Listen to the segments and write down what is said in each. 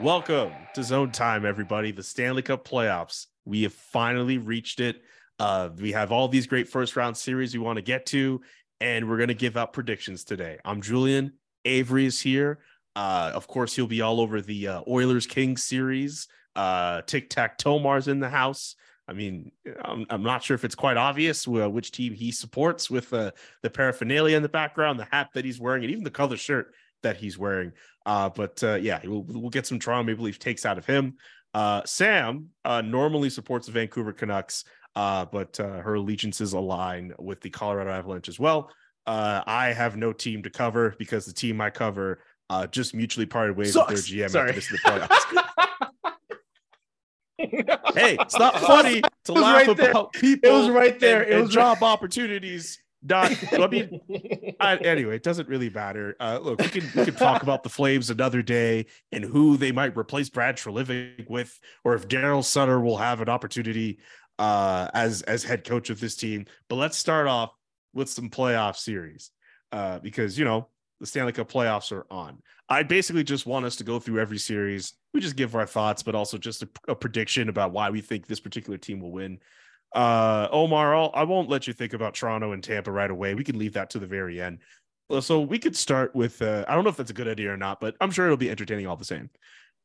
Welcome to Zone Time, everybody. The Stanley Cup playoffs. We have finally reached it. Uh, we have all these great first round series we want to get to, and we're going to give out predictions today. I'm Julian. Avery is here. Uh, of course, he'll be all over the uh, Oilers Kings series. Uh, Tic Tac Tomar's in the house. I mean, I'm, I'm not sure if it's quite obvious uh, which team he supports with uh, the paraphernalia in the background, the hat that he's wearing, and even the color shirt that he's wearing. Uh, but uh, yeah, we'll, we'll get some Toronto Maple Leaf takes out of him. Uh, Sam uh, normally supports the Vancouver Canucks, uh, but uh, her allegiances align with the Colorado Avalanche as well. Uh, I have no team to cover because the team I cover uh, just mutually parted ways Sucks. with their GM Sorry. after this the playoffs. hey, it's not funny to laugh right there. about people. It was right there. and- It and was job opportunities. Not, I mean, I, anyway, it doesn't really matter. Uh, look, we can we can talk about the Flames another day and who they might replace Brad Treliving with, or if Daryl Sutter will have an opportunity uh, as as head coach of this team. But let's start off with some playoff series uh, because you know the Stanley Cup playoffs are on. I basically just want us to go through every series. We just give our thoughts, but also just a, a prediction about why we think this particular team will win. Uh, Omar, I'll, I won't let you think about Toronto and Tampa right away. We can leave that to the very end. So we could start with. Uh, I don't know if that's a good idea or not, but I'm sure it'll be entertaining all the same.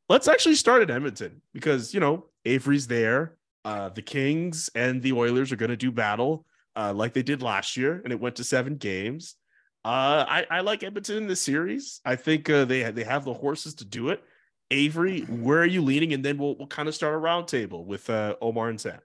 Let's actually start at Edmonton because you know Avery's there. Uh, the Kings and the Oilers are going to do battle uh, like they did last year, and it went to seven games. Uh, I, I like Edmonton in this series. I think uh, they they have the horses to do it. Avery, where are you leaning? And then we'll we'll kind of start a roundtable with uh, Omar and Sam.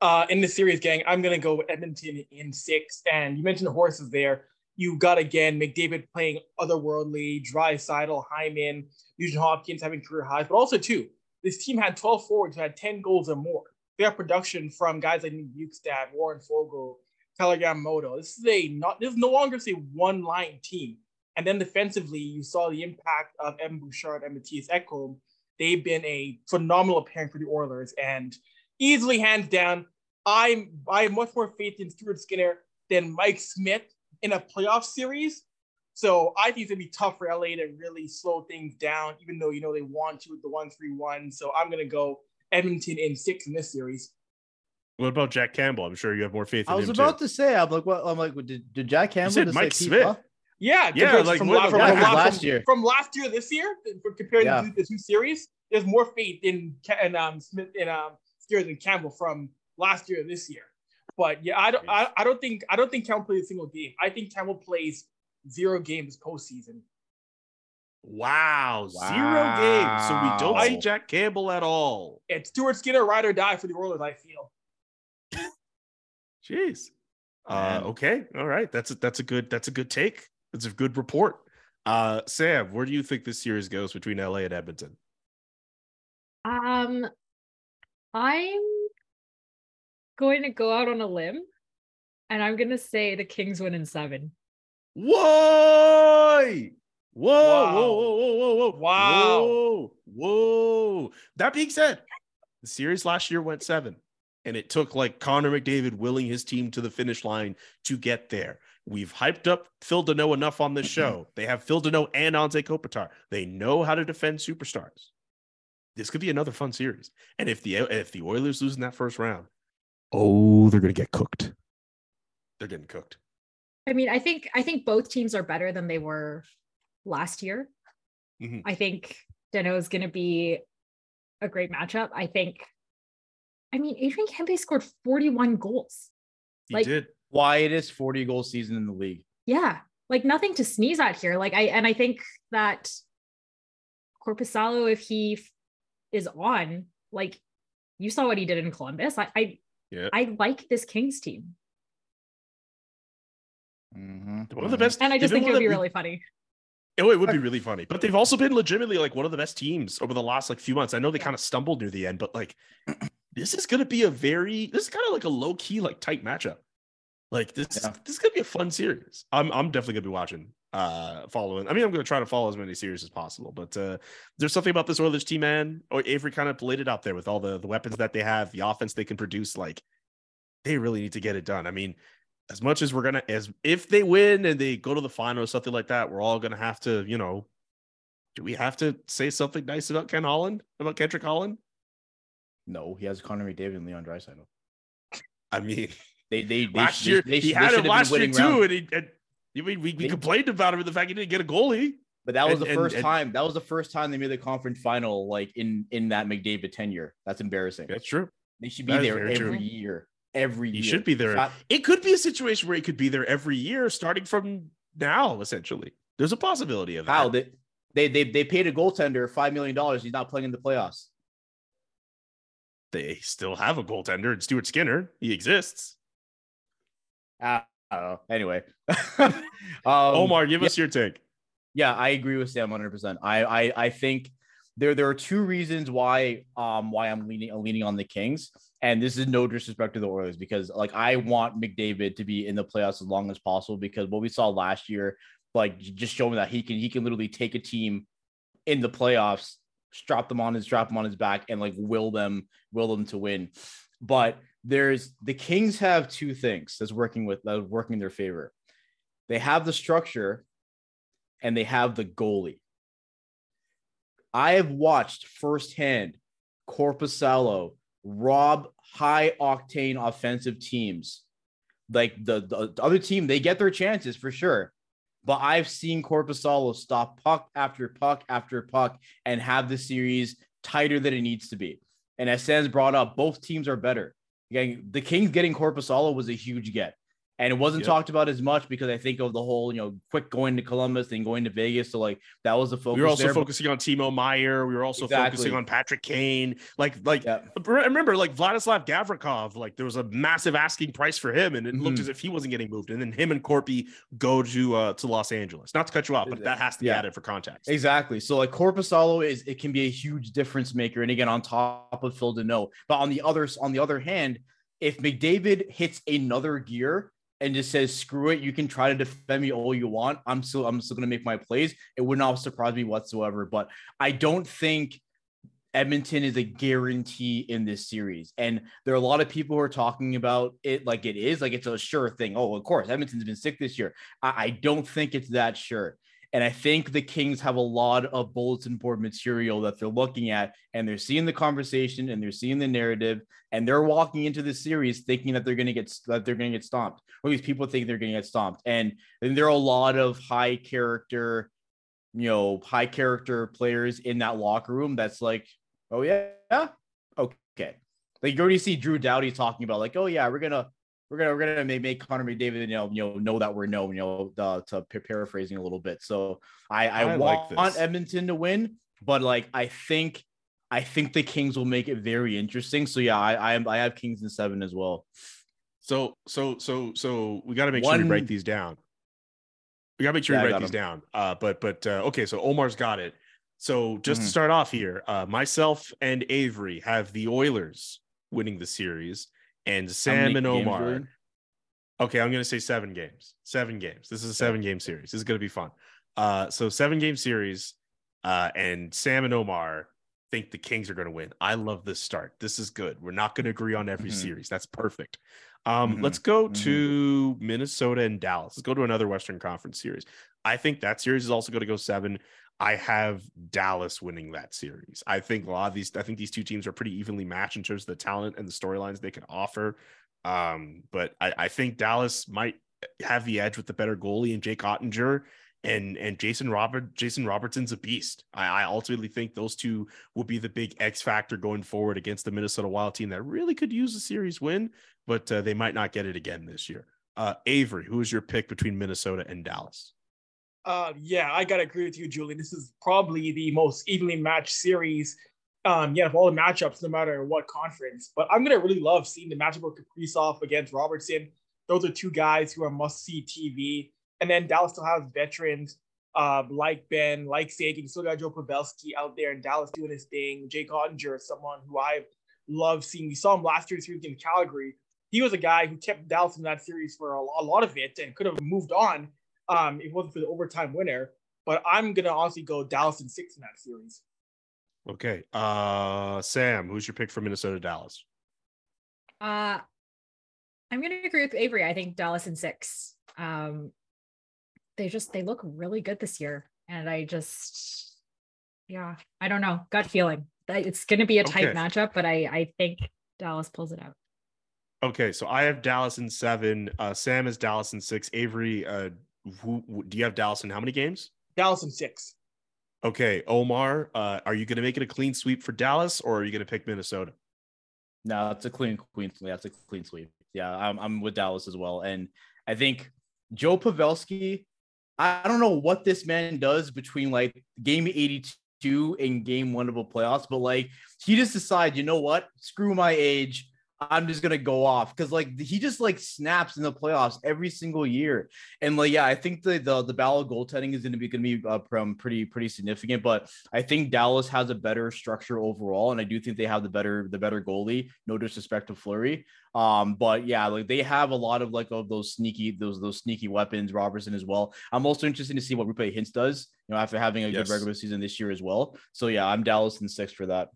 Uh, in the series, gang, I'm gonna go Edmonton in six. And you mentioned the horses there. You got again McDavid playing otherworldly, Draisaitl, Hyman, Nugent-Hopkins having career highs, but also too, this team had 12 forwards who had 10 goals or more. Have production from guys like Bjugstad, Warren Foegele, Kailer Yamamoto. This is a not this is no longer say one line team. And then defensively, you saw the impact of Evan Bouchard and Mattias Ekholm. They've been a phenomenal pairing for the Oilers and easily hands down. I'm I have much more faith in Stuart Skinner than Mike Smith in a playoff series. So I think it's gonna be tough for LA to really slow things down, even though you know they want to with the one three one. So I'm gonna go Edmonton in six in this series. What about Jack Campbell? I'm sure you have more faith in I was him about too. to say, I'm like, what? I'm like, did, did Jack Campbell said just Mike say Smith. Pete? Yeah, Yeah, like, from, what from, about- from Yeah, 'cause last year. from last year this year for- compared Yeah. to the two series. There's more faith in Ca- in um Smith in um Skinner than Campbell from last year this year. But yeah, I don't I, I don't think I don't think Campbell plays a single game. I think Campbell plays zero games postseason. Wow, zero games. So we don't Wow. see Jack Campbell at all. It's Stuart Skinner, ride or die for the Oilers. I feel. Jeez. Uh, okay. All right. That's a, that's a good that's a good take. That's a good report. Uh, Sam, where do you think this series goes between LA and Edmonton? Um, I'm going to go out on a limb and I'm going to say the Kings win in seven. Whoa! Whoa, Wow. whoa, whoa, whoa, whoa, whoa. Wow. Whoa, whoa. That being said, the series last year went seven, and it took like Connor McDavid willing his team to the finish line to get there. We've hyped up Phil Danault enough on this show. They have Phil Danault and Anze Kopitar. They know how to defend superstars. This could be another fun series. And if the if the Oilers lose in that first round, oh, they're gonna get cooked. They're getting cooked. I mean, I think I think both teams are better than they were last year. Mhm. I think Danault is going to be a great matchup. I think. I mean, Adrian Kempe scored 41 goals. He Like- did. Widest 40 goal season in the league. Yeah, like nothing to sneeze at here. Like I and I think that Korpisalo, if he f- is on, like you saw what he did in Columbus. I I, Yeah. I like this Kings team, Mhm, One of the best. and I just think it one would be really funny. Oh, it would be really funny. But they've also been legitimately like one of the best teams over the last like few months. I know they kind of stumbled near the end, but like this is gonna be a very this is kind of like a low key like tight matchup. Like this Yeah. this is gonna be a fun series. I'm I'm definitely gonna be watching, uh following. I mean, I'm gonna try to follow as many series as possible, but uh there's something about this Oilers team, man. Or Avery kind of laid it out there with all the the weapons that they have, the offense they can produce, like they really need to get it done. I mean, as much as we're gonna as if they win and they go to the final or something like that, we're all gonna have to, you know, do we have to say something nice about Ken Holland, about Kendrick Holland? No, he has Connor McDavid and Leon Draisaitl. I mean, They they, they last they- year they, he they had him have been last year too, rounds. and he and, I mean, we, we complained about him and the fact he didn't get a goalie. But that was And- the first and- time. That was the first time they made the conference final, like in in that McDavid tenure. That's embarrassing. That's true. They should be that there very true. every year. Every He year. should be there. Shot- It could be a situation where he could be there every year, starting from now. Essentially, there's a possibility of that. How they, they they they paid a goaltender five million dollars. He's not playing in the playoffs. they still have a goaltender and Stuart Skinner. He exists. I know. Anyway, um, Omar, give yeah. us your take. Yeah, I agree with Sam 100%. I I I think there there are two reasons why um why I'm leaning leaning on the Kings, and this is no disrespect to the Oilers because like I want McDavid to be in the playoffs as long as possible because what we saw last year, like just showing that he can he can literally take a team in the playoffs, strap them on his strap them on his back, and like will them will them to win. But there's the Kings have two things that's working with that working in their favor. They have the structure and they have the goalie. I have watched firsthand Korpisalo rob high octane offensive teams. Like the, the, the other team, they get their chances for sure. But I've seen Korpisalo stop puck after puck after puck and have the series tighter than it needs to be. And as Sam's brought up, both teams are better. Again, the Kings getting Korpisalo was a huge get. And it wasn't Yep. talked about as much because I think of the whole, you know, quick going to Columbus and going to Vegas. So like that was the focus. We were also there, focusing on Timo Meier. We were also Exactly. focusing on Patrick Kane. Like, like re- remember, like Vladislav Gavrikov. Like there was a massive asking price for him, and it looked Mhm. as if he wasn't getting moved. And then him and Korpi go to uh, to Los Angeles. Not to cut you off, but that has to be Yeah. added for context. Exactly. So like Korpisalo is it can be a huge difference maker, and again on top of Phil Danault. But on the other on the other hand, if McDavid hits another gear and just says screw it, you can try to defend me all you want. I'm still I'm still gonna make my plays. It would not surprise me whatsoever. But I don't think Edmonton is a guarantee in this series. And there are a lot of people who are talking about it like it is, like it's a sure thing. Oh, of course, Edmonton's been sick this year. I, I don't think it's that sure. And I think the Kings have a lot of bulletin board material that they're looking at and they're seeing the conversation and they're seeing the narrative and they're walking into the series thinking that they're going to get that they're going to get stomped. Or these people think they're going to get stomped. And then there are a lot of high character, you know, high character players in that locker room that's like, oh yeah, yeah, okay. Like you already see Drew Doughty talking about like, oh yeah, we're gonna we're gonna we're gonna make, make Connor McDavid, you know, you know, know that we're known you know, uh, to paraphrasing a little bit. So I I, I like want. Edmonton to win, but like I think I think the Kings will make it very interesting. So yeah, I I, am, I have Kings in seven as well. So, so, so, so we got to make sure we One- write these down. We got to make sure Yeah, we write these 'em. down. Uh, but, but, uh, okay. So Omar's got it. So just to Mhm. start off here, uh, myself and Avery have the Oilers winning the series, and Sam and Omar. Okay, I'm gonna say seven games. Seven games. This is a seven game series. This is gonna be fun. Uh, so seven game series. Uh, and Sam and Omar think the Kings are gonna win. I love this start. This is good. We're not gonna agree on every Mhm. series. That's perfect. Um, Mhm. let's go Mhm. to Minnesota and Dallas. Let's go to another Western Conference series. I think that series is also going to go seven. I have Dallas winning that series. I think a lot of these, I think these two teams are pretty evenly matched in terms of the talent and the storylines they can offer. Um, but I, I think Dallas might have the edge with the better goalie and Jake Oettinger and and Jason Robert Jason Robertson's a beast. I, I, ultimately think those two will be the big X factor going forward against the Minnesota Wild team that really could use a series win, but uh, they might not get it again this year. Uh, Avery, who is your pick between Minnesota and Dallas? Uh, yeah, I gotta agree with you, Julie. This is probably the most evenly matched series. Um, yeah, of all the matchups, no matter what conference. But I'm gonna really love seeing the matchup of Kaprizov against Robertson. Those are two guys who are must-see TV. And then Dallas still has veterans uh, like Ben, like Seguin. Still got Joe Pavelski out there in Dallas doing his thing. Jake Oettinger is someone who I love seeing. We saw him last year series in Calgary. He was a guy who kept Dallas in that series for a lot of it and could have moved on um, it wasn't for the overtime winner. But I'm gonna honestly go Dallas in six in that series. Okay. Uh Sam, who's your pick for Minnesota Dallas? Uh I'm gonna agree with Avery. I think Dallas in six. Um they just they look really good this year. And I just yeah, I don't know. Gut feeling. It's gonna be a tight okay. matchup, but I I think Dallas pulls it out. Okay, so I have Dallas in seven. Uh, Sam is Dallas in six. Avery, uh, who, who do you have Dallas in how many games? Dallas in six. Okay, Omar, uh, are you going to make it a clean sweep for Dallas, or are you going to pick Minnesota? No, it's a clean, clean. That's a clean sweep. Yeah, I'm, I'm with Dallas as well, and I think Joe Pavelski. I don't know what this man does between like game 82 and game one of a playoffs, but like he just decides, you know what? Screw my age. I'm just gonna go off because like he just like snaps in the playoffs every single year, and like yeah, I think the the the battle of goaltending is gonna be gonna be uh, pretty pretty significant. But I think Dallas has a better structure overall, and I do think they have the better the better goalie. No disrespect to Fleury, um, but yeah, like they have a lot of like of those sneaky those those sneaky weapons. Robertson as well. I'm also interested to see what Roope Hintz does. You know, after having a yes. good regular season this year as well. So yeah, I'm Dallas in six for that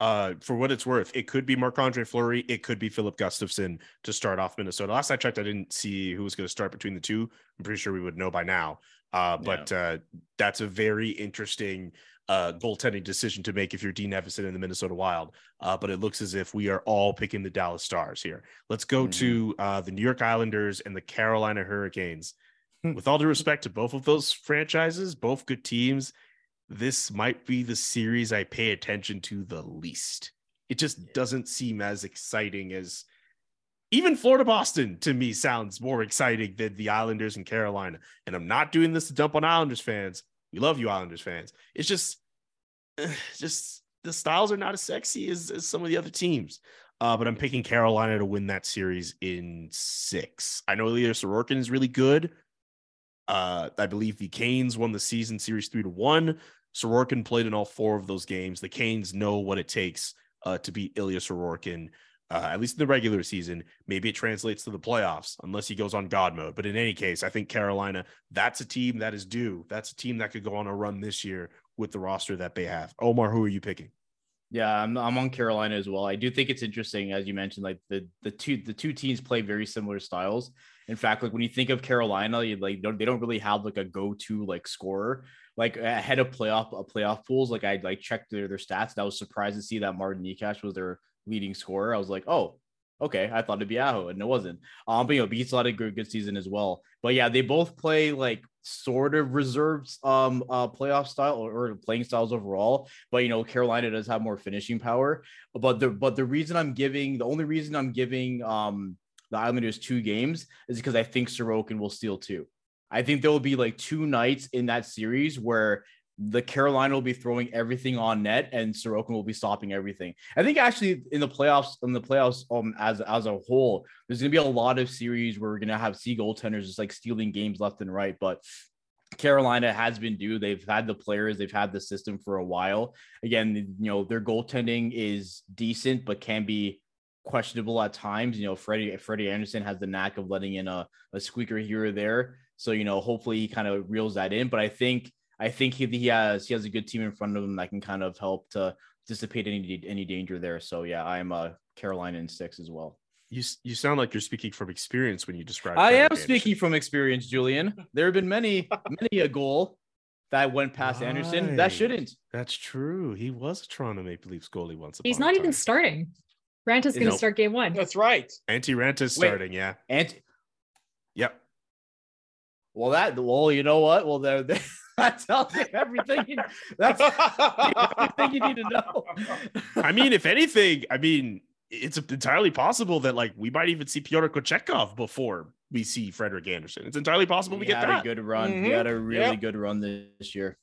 uh, for what it's worth, it could be Marc Andre Fleury. It could be Filip Gustavsson to start off Minnesota. Last I checked, I didn't see who was going to start between the two. I'm pretty sure we would know by now. Uh, but yeah. uh, that's a very interesting uh, goaltending decision to make if you're Dean Evason in the Minnesota Wild. Uh, but it looks as if we are all picking the Dallas Stars here. Let's go mm-hmm. to uh, the New York Islanders and the Carolina Hurricanes. Hmm. With all due respect to both of those franchises, both good teams this might be the series I pay attention to the least. It just doesn't seem as exciting as even Florida Boston to me sounds more exciting than the Islanders and Carolina. And I'm not doing this to dump on Islanders fans. We love you, Islanders fans. It's just, just the styles are not as sexy as, as some of the other teams. Uh, but I'm picking Carolina to win that series in six. I know Ilya Sorokin is really good. Uh, I believe the Canes won the season series three to one. Sorokin played in all four of those games. The Canes know what it takes uh, to beat Ilya Sorokin, uh, at least in the regular season. Maybe it translates to the playoffs unless he goes on God mode. But in any case, I think Carolina, that's a team that is due. That's a team that could go on a run this year with the roster that they have. Omar, who are you picking? Yeah, I'm, I'm on Carolina as well. I do think it's interesting, as you mentioned, like the the two the two teams play very similar styles. In fact, like when you think of Carolina, you like don't, they don't really have like a go to like scorer like ahead of playoff uh, playoff pools. Like I like checked their, their stats. And I was surprised to see that Martin Necas was their leading scorer. I was like, oh, okay. I thought it'd be Aho, and it wasn't. Um, but you know, Beats had a good good season as well. But yeah, they both play like sort of reserves um uh playoff style or, or, playing styles overall. But you know, Carolina does have more finishing power. But the but the reason I'm giving the only reason I'm giving um the Islanders two games is because I think Sorokin will steal two. I think there will be like two nights in that series where the Carolina will be throwing everything on net and Sorokin will be stopping everything. I think actually in the playoffs, in the playoffs, um, as as a whole, there's gonna be a lot of series where we're gonna have C goaltenders just like stealing games left and right. But Carolina has been due. They've had the players, they've had the system for a while. Again, you know, their goaltending is decent, but can be questionable at times. You know, Freddie Freddie Andersen has the knack of letting in a, a squeaker here or there. So you know, hopefully he kind of reels that in. But I think I think he, he has he has a good team in front of him that can kind of help to dissipate any any danger there. So yeah, I'm a uh, Carolina in six as well. You you sound like you're speaking from experience when you describe. I am speaking from experience, Julian. There have been many many a goal that went past Andersen. That shouldn't. That's true. He was a Toronto Maple Leafs goalie once. He's not a even time. starting. Raanta's going to start game one. That's right. Antti Raanta's starting. Yeah. And Yep. Well, that well, you know what? Well, there, there that tells you everything. You, that's everything you need to know. I mean, if anything, I mean, it's entirely possible that like we might even see Pyotr Kochetkov before we see Frederik Andersen. It's entirely possible we he get had that. a good run. He Mhm. had a really Yep. good run this year.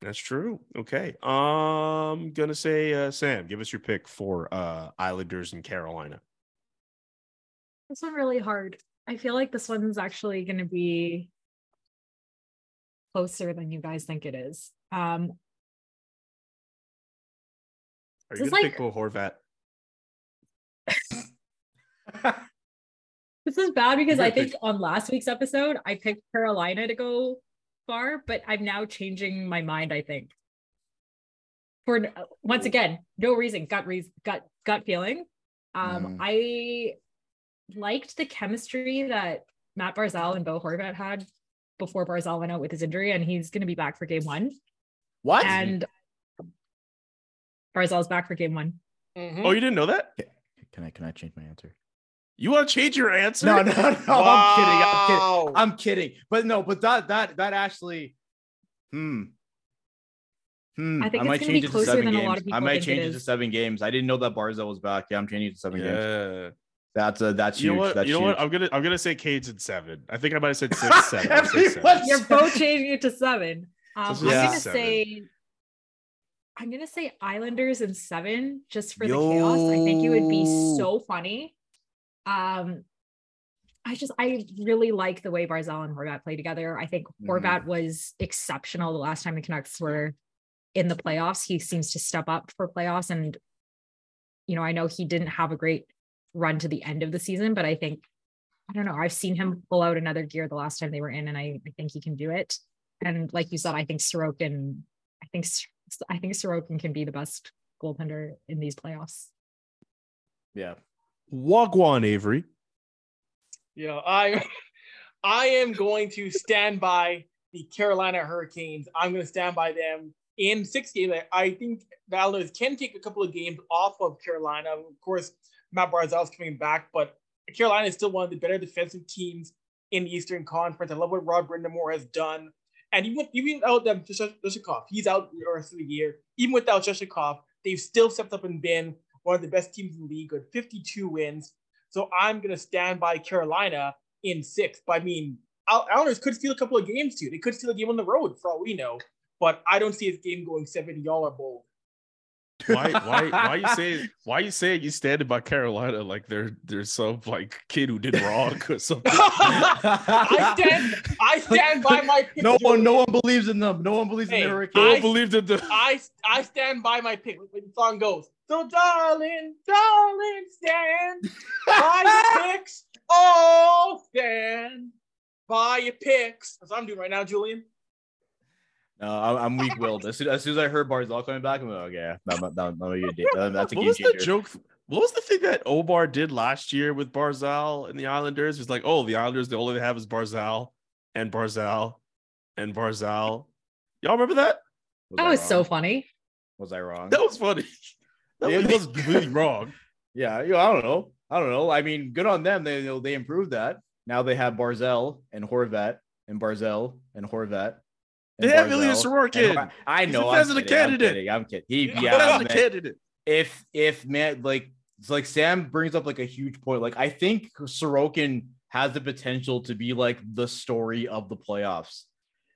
That's true. Okay. I'm gonna say, uh, Sam, give us your pick for uh Islanders and Carolina. This one really hard. I feel like this one's actually going to be closer than you guys think it is. Um, Are you gonna like- pick Bo Horvat? this is bad because You're I gonna think on last week's episode I picked Carolina to go far, but I'm now changing my mind. I think for once again, no reason, gut reason, gut gut feeling. Um, Mm. I liked the chemistry that Matt Barzal and Bo Horvat had before Barzal went out with his injury, and he's going to be back for game one. What? And Barzal's back for game one. Mhm. Oh, you didn't know that? can I can I change my answer? You want to change your answer? No, no, no. I'm kidding. I'm kidding. I'm kidding. But no, but that that that actually, hmm. Hmm. I think it's might gonna be change it to closer seven than a games. lot of people I might think it change it to seven games. I didn't know that Barzal was back. Yeah, I'm changing it to seven games. Yeah. That's a that's You huge. know what? That's you know what? I'm gonna I'm gonna say Canes in seven. I think I might have said six, seven. I'll seven. You're both changing it to seven. Um, Let's I'm just gonna say seven. say, I'm gonna say Islanders in seven just for the chaos. I think it would be so funny. Um, I just I really like the way Barzal and Horvat play together. I think Mhm. Horvat was exceptional the last time the Canucks were in the playoffs. He seems to step up for playoffs, and you know I know he didn't have a great run to the end of the season, but I think I don't know. I've seen him pull out another gear the last time they were in, and I, I think he can do it. And like you said, I think Sorokin, I think S- I think Sorokin can be the best goaltender in these playoffs. yeah. Wagwan Avery. Yeah, I I am going to stand by the Carolina Hurricanes. I'm going to stand by them in six games. I- I think the Islanders can take a couple of games off of Carolina. Of course, Matt Barzal's coming back, but Carolina is still one of the better defensive teams in the Eastern Conference. I love what Rod Brind'Amour has done. And even even without them, Svechnikov, he's out the rest of the year. Even without Svechnikov, they've still stepped up and been one of the best teams in the league with 52 wins. So I'm going to stand by Carolina in six. But I mean, Isl- Islanders could steal a couple of games too. They could steal a game on the road for all we know. But I don't see this game going 70 y'all bold. Why why why you say why you saying you standing by Carolina like they're there's some like kid who did wrong or something? I stand I stand by my pick. no one, no one believes in them. No one believes Hey, in the No Hurricanes. one believed in the I I stand by my pick. Like the song goes. So darling, darling, stand by your picks. Oh, stand by your picks. That's what I'm doing right now, Julian. No, I'm, I'm weak willed. As soon, as soon as I heard Barzal coming back, I'm like, okay, yeah, that, that, that, that, that, that's a what game was the joke? What was the thing that Obar did last year with Barzal and the Islanders? It was like, oh, the Islanders, the only they have is Barzal and Barzal and Barzal. Y'all remember that? That I was so funny. Was I wrong? That was funny. That was, was completely wrong. Yeah, you know, I don't know. I don't know. I mean, good on them. They you know, they improved that. Now they have Barzal and Horvat and Barzal and Horvat. They have Ilya Barzal Sorokin. I He's know. a I'm kidding, I'm candidate. kidding. I'm kidding. He, Yeah, that's man, candidate. if if man like like Sam brings up like a huge point. Like I think Sorokin has the potential to be like the story of the playoffs.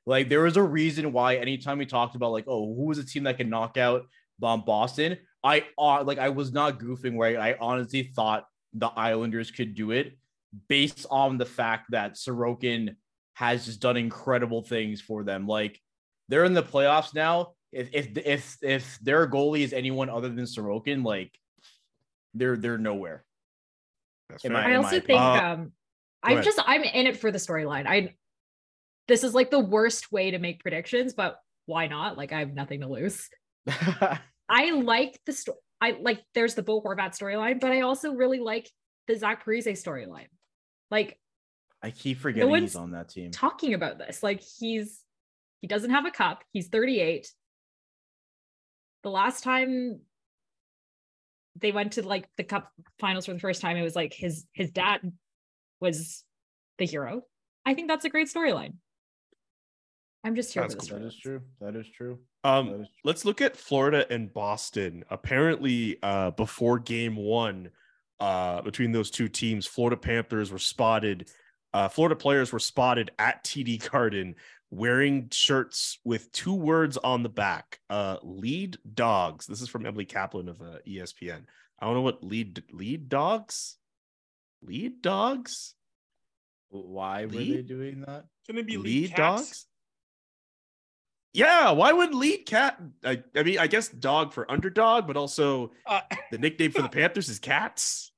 Like there was a reason why anytime we talked about like oh who was a team that can knock out um, Boston, I uh, like I was not goofing. Right, I honestly thought the Islanders could do it based on the fact that Sorokin has just done incredible things for them. Like they're in the playoffs now. If if if if their goalie is anyone other than Sorokin, like they're they're nowhere. That's Am fair. I- I also my think. Uh, um I'm ahead. just I'm in it for the storyline. I this is like the worst way to make predictions, but why not? Like I have nothing to lose. I like the story. I like there's the Bo Horvat storyline, but I also really like the Zach Parise storyline. Like I keep forgetting one's he's on that team. talking about this. Like he's He doesn't have a cup. He's 38. The last time they went to like the cup finals for the first time, it was like his his dad was the hero. I think that's a great storyline. I'm just here That's for cool. That is true. That is true. Um, That is true. let's look at Florida and Boston. Apparently, uh, before game one, uh, between those two teams, Florida Panthers were spotted. Uh, Florida players were spotted at TD Garden wearing shirts with two words on the back. Uh, lead dogs. This is from Emily Kaplan of uh, ESPN. I don't know what lead lead dogs. Lead dogs. Why were Lead? they doing that? Can it be lead lead cats? dogs. Yeah, why would lead cat? I, I mean, I guess dog for underdog, but also Uh, the nickname for the Panthers is cats.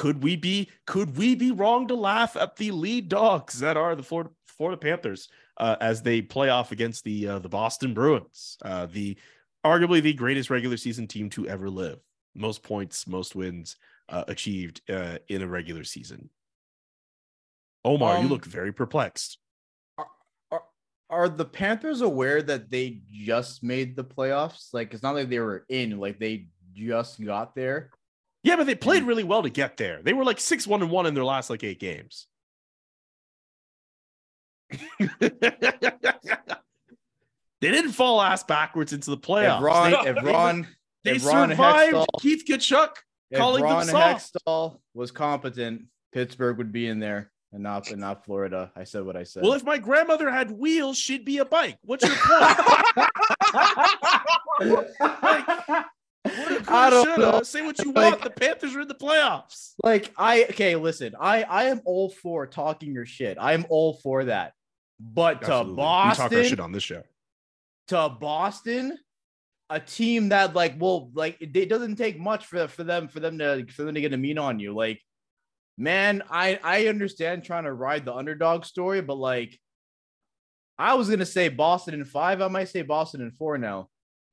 Could we be could we be wrong to laugh at the lead dogs that are the Florida Florida Panthers uh, as they play off against the uh, the Boston Bruins, uh, the arguably the greatest regular season team to ever live, most points, most wins uh, achieved uh, in a regular season. Omar, you Um, look very perplexed. Are, are the Panthers aware that they just made the playoffs? Like it's not like they were in, like they just got there. Yeah, but they Mm. played really well to get there. They were like six one and one in their last like eight games. they didn't fall ass backwards into the playoffs. If Ron, they, if Ron, they Ron survived Hextall, Keith Tkachuk calling Ron them soft. Hextall was competent, Pittsburgh would be in there and not and not Florida. I said what I said. Well, if my grandmother had wheels, she'd be a bike. What's your point? Coulda, I don't shoulda. know. Say what you Like- want. The Panthers are in the playoffs. like I okay, listen, I I am all for talking your shit. I am all for that. But to Boston, We talk our shit on this show. to Boston, a team that like well, like it, it doesn't take much for for them for them to for them to get a mean on you. Like, man, I I understand trying to ride the underdog story, but like, I was gonna say Boston in five. I might say Boston in four now,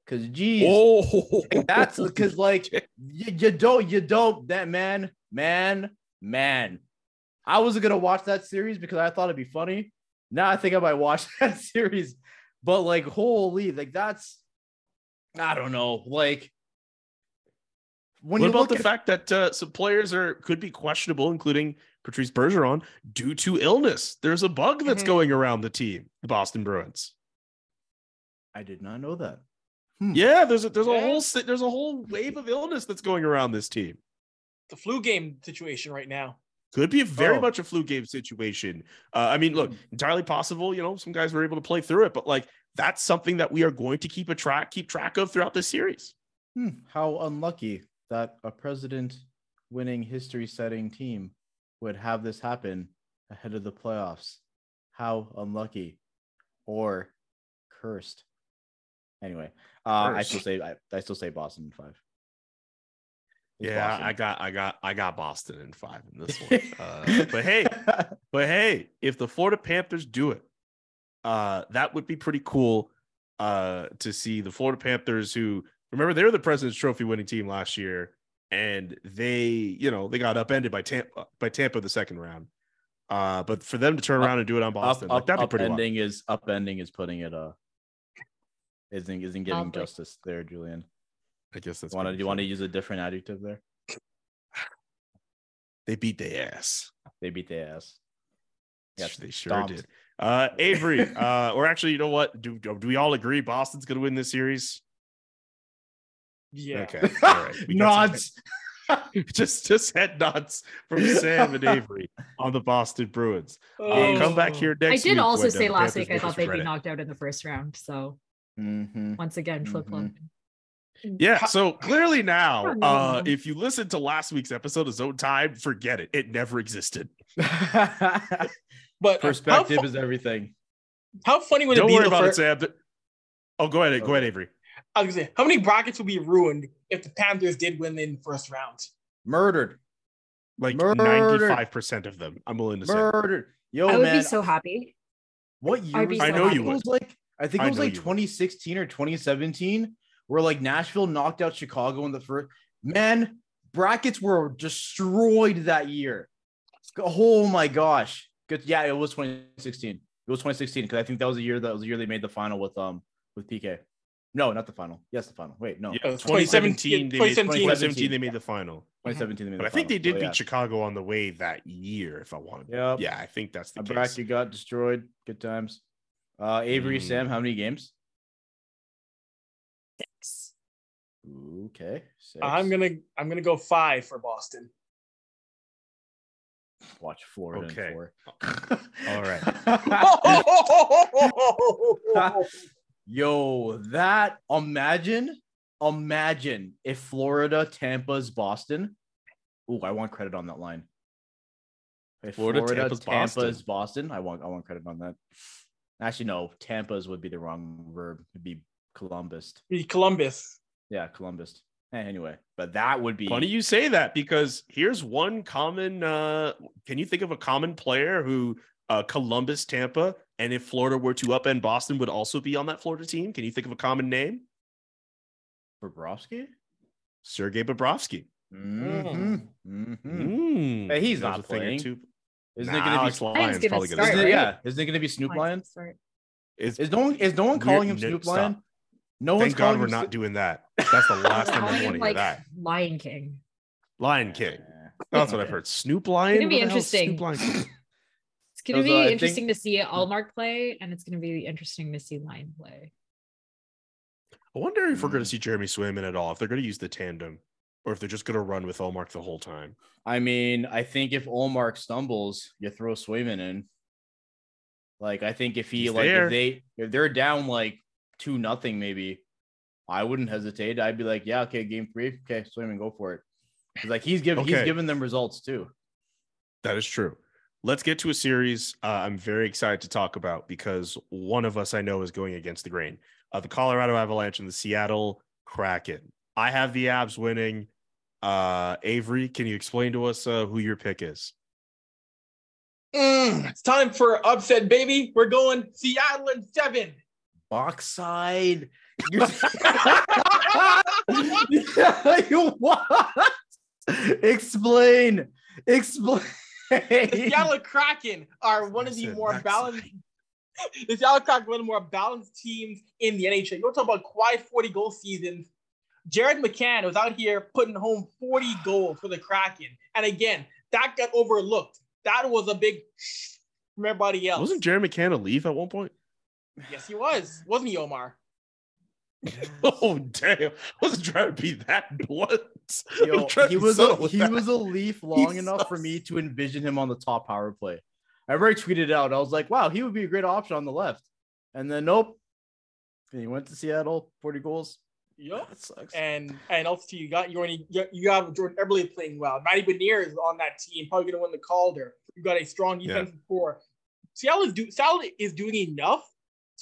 because geez, Oh, that's because like you, you don't you don't that man man man. I wasn't gonna watch that series because I thought it'd be funny. Now I think I might watch that series, but like holy, like that's I don't know. Like when what you about the at, fact that uh, some players are could be questionable, including Patrice Bergeron, due to illness? There's a bug that's Mhm. going around the team, the Boston Bruins. I did not know that. Hmm. Yeah, there's a there's a Yeah. whole there's a whole wave of illness that's going around this team. the flu game situation right now. Could be very Oh. much a flu game situation. Uh, I mean, look, entirely possible. You know, some guys were able to play through it, but like that's something that we are going to keep a track keep track of throughout this series. Hmm, how unlucky that a president winning history setting team would have this happen ahead of the playoffs. How unlucky or cursed. Anyway, uh, I still say I, I still say Boston in five. It's Yeah, Boston. I got I got I got Boston in five in this one. Uh, but hey, But hey, if the Florida Panthers do it, uh, that would be pretty cool uh, to see the Florida Panthers, who remember they were the President's Trophy winning team last year, and they, you know, they got upended by Tampa by Tampa the second round. Uh, but for them to turn around and do it on up, Boston, like that'd be pretty wild. upending is upending is putting it uh isn't isn't getting Lovely. justice there, Julian. I guess that's Want to do you want to use a different adjective there? They beat their ass. They beat their ass. Yes, they sure stomped. did. Uh, Avery, uh, or actually, you know what? Do do we all agree Boston's going to win this series? Yeah. Okay, all right. We got some- Nods. just just head nods from Sam and Avery on the Boston Bruins. Uh, Oh. come back here next. I did week also uh, say last Panthers week I thought they'd be knocked out in the first round. So Mhm. once again, flip Mhm. flop. Yeah, so clearly now, uh, if you listen to last week's episode of Zone Time, forget it. It never existed. But Perspective fu- is everything. how funny would Don't it be worry about fir- it, Sam. Oh, go ahead. Go ahead, Avery. I was gonna say, how many brackets would be ruined if the Panthers did win in the first round? Murdered. Like Murdered. 95% of them, I'm willing to say. Murdered. Yo, I would man. be so happy. what year I'd be so I know think you it was like I think it was like you would. 2016 or 2017 where like Nashville knocked out Chicago in the first. Man, brackets were destroyed that year. Oh my gosh. Good. Yeah, it was 2016. It was 2016 because I think that was the year that was the year they made the final with um with PK. No, not the final. Yes, the final. Wait, no. Yeah, Uh, 2017, they made, 2017. 2017 they made the final. 2017 they made But the I think they did So, beat yeah. Chicago on the way that year, if I wanted. Yep. Yeah, I think that's the A case. bracket got destroyed. Good times. Uh Avery, Mm. Sam, how many games? Six. Okay. Six. I'm gonna I'm gonna go five for Boston. watch Florida Okay. in four. All right. Yo, that imagine, imagine if Florida, Tampa's Boston. Ooh, I want credit on that line. If Florida, Tampa's Tampa's Boston. I want I want credit on that. Actually, no, Tampa's would be the wrong verb. It'd be Columbus. Be Columbus. Yeah, Columbus. Eh, Anyway, but that would be Funny you say that because here's one common. uh Can you think of a common player who uh Columbus, Tampa, and if Florida were to upend Boston, would also be on that Florida team? Can you think of a common name? Bobrovsky. Sergei Bobrovsky. Mm-hmm. Mm-hmm. Mm, Hey, he's there's not a thing or playing. two. Isn't Nah, it gonna Alex be? Lyon's gonna probably start, gonna Isn't it, right? yeah, isn't it gonna be Snoop Lion? Start. Is, Is no one is no one calling him no, Snoop stop. Lion? No one's Thank God calling we're him not doing that. That's the last time I Calling want to hear like that. Lion King. Lion King. That's what I've heard. Snoop Lion. It's gonna be What the hell is interesting. Snoop Lion It's gonna Those, be uh, I think- interesting to see Ullmark play, and it's gonna be interesting to see Lion play. I wonder if we're going Mm. to see Jeremy Swayman at all. If they're going to use the tandem, or if they're just going to run with Ullmark the whole time. I mean, I think if Ullmark stumbles, you throw Swayman in. Like, I think if he He's like there. if they if they're down like two nothing, maybe I wouldn't hesitate. I'd be like, yeah, okay, game three, okay, Swayman, go for it. like he's giving he's giving them results too. That is true. Let's get to a series uh, I'm very excited to talk about because one of us I know is going against the grain. Uh, the Colorado Avalanche and the Seattle Kraken. I have the Abs winning. Uh, Avery, can you explain to us uh, who your pick is? Mm, it's time for upset, baby. We're going Seattle and seven. Boxside. You're- you what? Explain. Explain. The Seattle Kraken are one of the more backside. balanced. The Seattle Kraken are one of the more balanced teams in the NHL. You want to talk about quiet 40 goal seasons? Jared McCann was out here putting home 40 goals for the Kraken. And again, that got overlooked. That was a big from everybody else. Wasn't Jared McCann a Leaf at one point? yes, he was. Wasn't he, Omar? Oh damn! I wasn't trying to be that blunt. Yo, he was a, he that. was a leaf long He's enough so for me to envision him on the top power play. I already tweeted it out. I was like, wow, he would be a great option on the left. And then nope. And he went to Seattle, 40 goals. Yep. That sucks. And and also you got you already you you have Jordan Eberle playing well. Matty Beniers is on that team, probably going to win the Calder. You got a strong Yeah. defensive core. Seattle is do Seattle is doing enough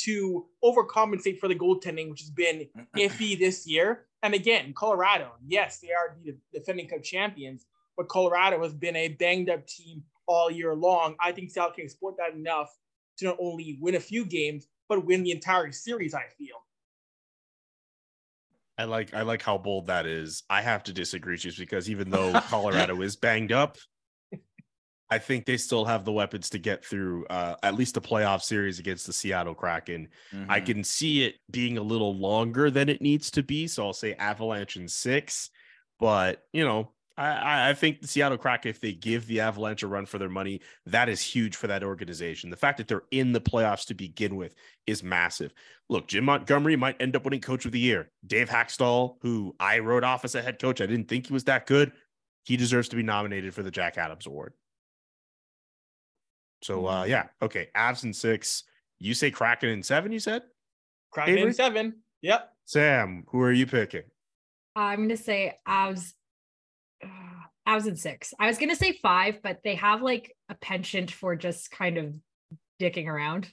to overcompensate for the goaltending, which has been iffy this year. And again, Colorado, yes, they are the defending cup champions, but Colorado has been a banged up team all year long. I think Seattle can exploit that enough to not only win a few games, but win the entire series. I feel. I like I like how bold that is. I have to disagree just because even though Colorado is banged up, I think they still have the weapons to get through uh, at least a playoff series against the Seattle Kraken. I Mhm. can see it being a little longer than it needs to be, so I'll say Avalanche in six. But you know, I- I, I think the Seattle Crack, if they give the Avalanche a run for their money, that is huge for that organization. The fact that they're in the playoffs to begin with is massive. Look, Jim Montgomery might end up winning Coach of the Year. Dave Hakstol, who I wrote off as a head coach, I didn't think he was that good. He deserves to be nominated for the Jack Adams Award. So uh, yeah, okay, Avs in six. You say Kraken in seven. You said Kraken Avery? in seven. Yep. Sam. Who are you picking? I'm gonna say Avs. Uh, Avs in six. I was gonna say five, but they have like a penchant for just kind of dicking around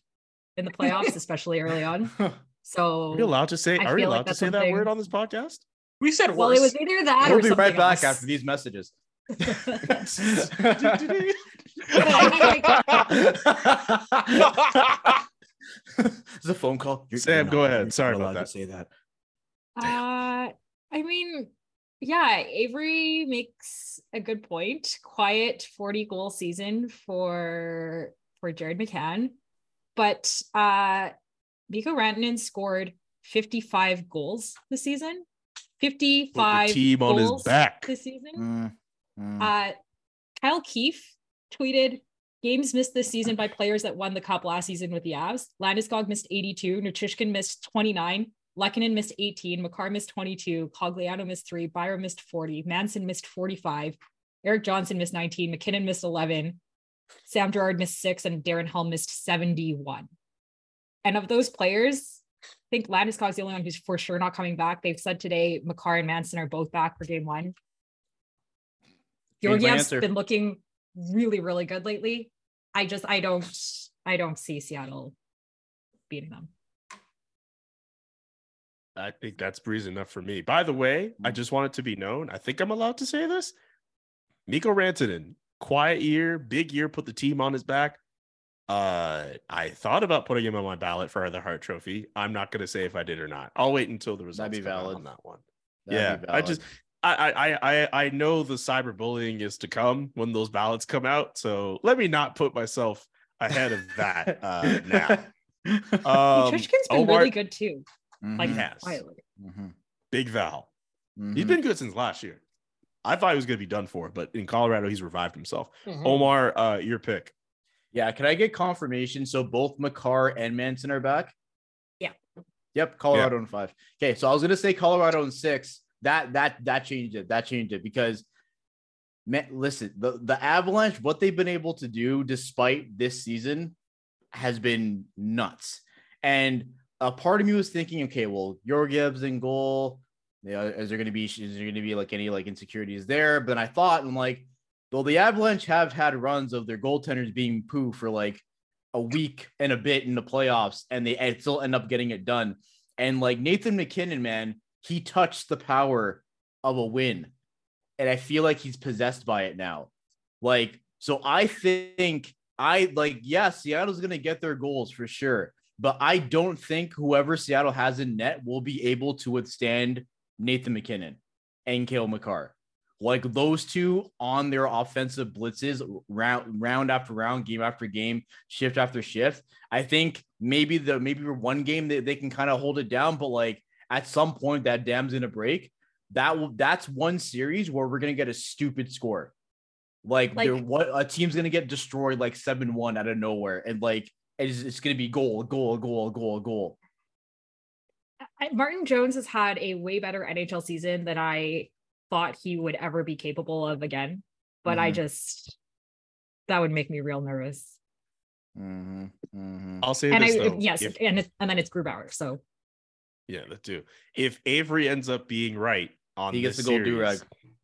in the playoffs, especially early on. So Are you allowed to say? I Are you feel like allowed to that's say that word on this podcast? We said well, worse. it was either that We'll or be right back else. after these messages. It's a phone call. You're- Sam, you're go ahead. Sorry not about allowed that. To say that. Uh, I mean, yeah, Avery makes a good point. Quiet 40 goal season for for Jared McCann. but uh Mikko Rantanen scored 55 goals this season. 55 Put the team on his back. this season. Mm, mm. Uh, Kyle Keefe tweeted games missed this season by players that won the cup last season with the Avs. Landeskog missed 82, Nichushkin missed 29, Lehkonen missed 18, Makar missed 22, Cogliano missed three, Byron missed 40, Manson missed 45, Erik Johnson missed 19, MacKinnon missed 11, Sam Girard missed six, and Darren Helm missed 71. And of those players, I think Landeskog's the only one who's for sure not coming back. They've said today Makar and Manson are both back for game one. Georgiev's been looking really, really good lately. I just I don't I don't see Seattle beating them. I think that's breeze enough for me. By the way, I just want it to be known. I think I'm allowed to say this. Mikko Rantanen, quiet year, big year, put the team on his back. Uh, I thought about putting him on my ballot for the Hart Trophy. I'm not going to say if I did or not. I'll wait until the results be come out valid. on that one. That'd yeah, I just I, I I I I know the cyberbullying is to come when those ballots come out. So let me not put myself ahead of that uh, now. Um, Nichushkin's been Omar- really good too. Like Mhm, He has. quietly. mhm, Big Val. He's mhm. been good since last year. I thought he was going to be done for, but in Colorado, he's revived himself. Mhm. Omar, uh, your pick. Yeah, can I get confirmation? So both Makar and Manson are back. Yeah. Yep, Colorado in five. Okay, so I was gonna say Colorado in six. That that that changed it. That changed it because, man, listen, the the Avalanche, what they've been able to do despite this season, has been nuts. And a part of me was thinking, okay, well, Georgiev's in goal. Yeah, is there gonna be is there gonna be like any like insecurities there? But I thought, I'm like, though the Avalanche have had runs of their goaltenders being poo for like a week and a bit in the playoffs, and they and still end up getting it done. And like Nathan MacKinnon, man, he touched the power of a win, and I feel like he's possessed by it now. Like, so I think I like, yeah, Seattle's gonna get their goals for sure, but I don't think whoever Seattle has in net will be able to withstand Nathan MacKinnon and Cale Makar like those two on their offensive blitzes round round after round, game after game, shift after shift. I think maybe the maybe one game they, they can kind of hold it down, but like at some point that dam's gonna break. That will that's one series where we're gonna get a stupid score. Like, Like- what a team's gonna get destroyed like 7-1 out of nowhere, and like it's, it's gonna be goal, goal, goal, goal, goal. Martin Jones has had a way better NHL season than I thought he would ever be capable of again. But I Mhm. just that would make me real nervous. Mm-hmm, mm-hmm. I'll say And I this though. yes, If- and it, and then it's Grubauer. So yeah, that too. If Avery ends up being right on He gets this the gold series, do rag.